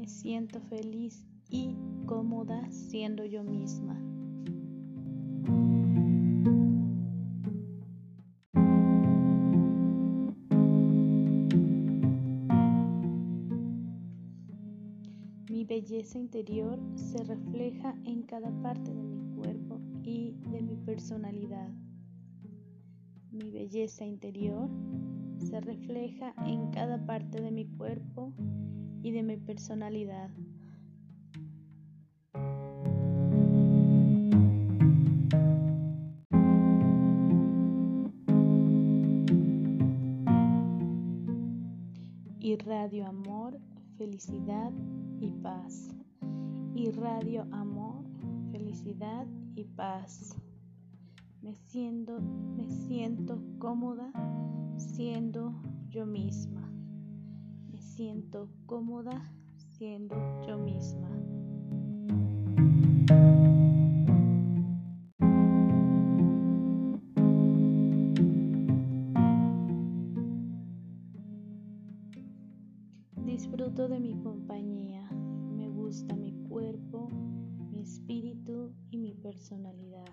Me siento feliz y cómoda siendo yo misma. Mi belleza interior se refleja en cada parte de mi cuerpo y de mi personalidad. Mi belleza interior se refleja en cada parte de mi cuerpo y de mi personalidad. Irradio amor, felicidad y paz. Irradio amor, felicidad y paz. Me siento, me siento cómoda siendo yo misma. Siento cómoda siendo yo misma. Disfruto de mi compañía, me gusta mi cuerpo, mi espíritu y mi personalidad.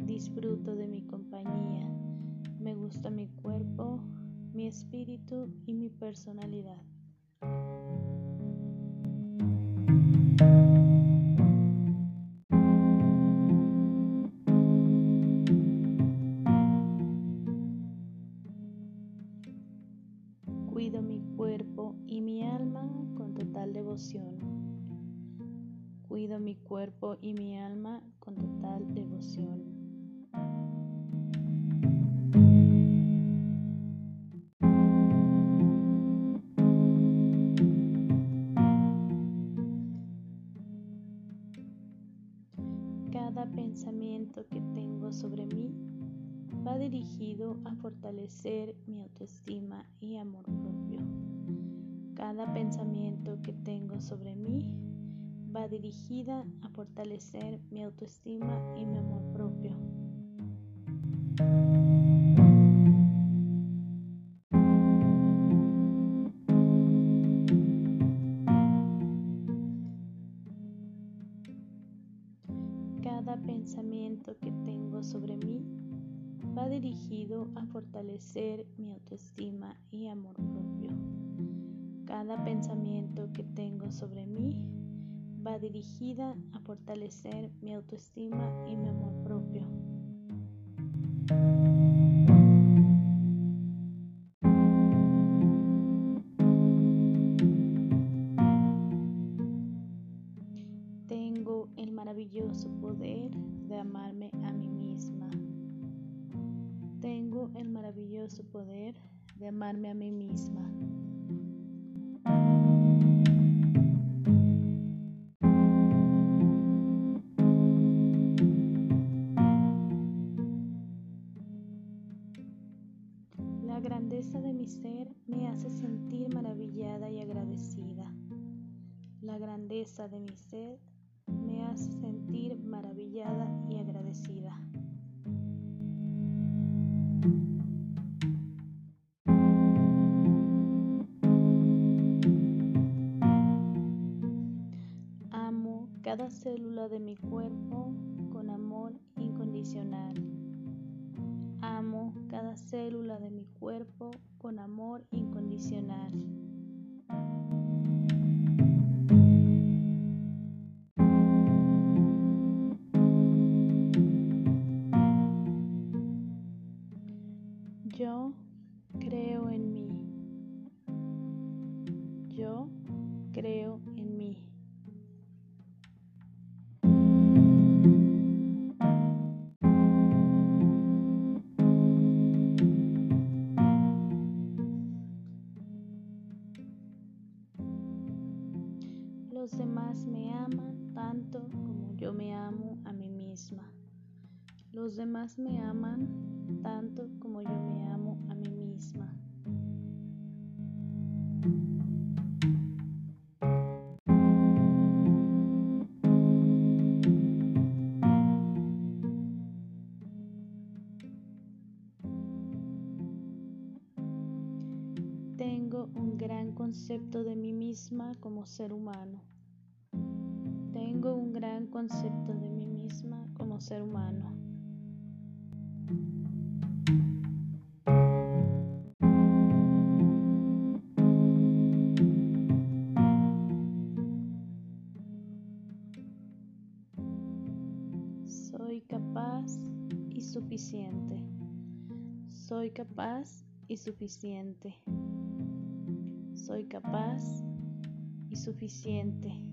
Disfruto de mi compañía, me gusta mi cuerpo, mi espíritu y mi personalidad. Cuido mi cuerpo y mi alma con total devoción. Cuido mi cuerpo y mi alma con total devoción. Cada pensamiento que tengo sobre mí va dirigido a fortalecer mi autoestima y amor propio. Cada pensamiento que tengo sobre mí va dirigida a fortalecer mi autoestima y mi amor propio. Que tengo sobre mí va dirigido a fortalecer mi autoestima y amor propio. Cada pensamiento que tengo sobre mí va dirigida a fortalecer mi autoestima y mi amor propio. Tengo el maravilloso poder de amarme a mí misma. Tengo el maravilloso poder de amarme a mí misma. La grandeza de mi ser me hace sentir maravillada y agradecida. La grandeza de mi ser sentir maravillada y agradecida. Amo cada célula de mi cuerpo con amor incondicional. Amo cada célula de mi cuerpo con amor incondicional. Creo en mí. Los demás me aman tanto como yo me amo a mí misma. Los demás me aman tanto como yo me amo a mí misma. Concepto de mí misma como ser humano. Tengo un gran concepto de mí misma como ser humano. Soy capaz y suficiente. Soy capaz y suficiente. Soy capaz y suficiente.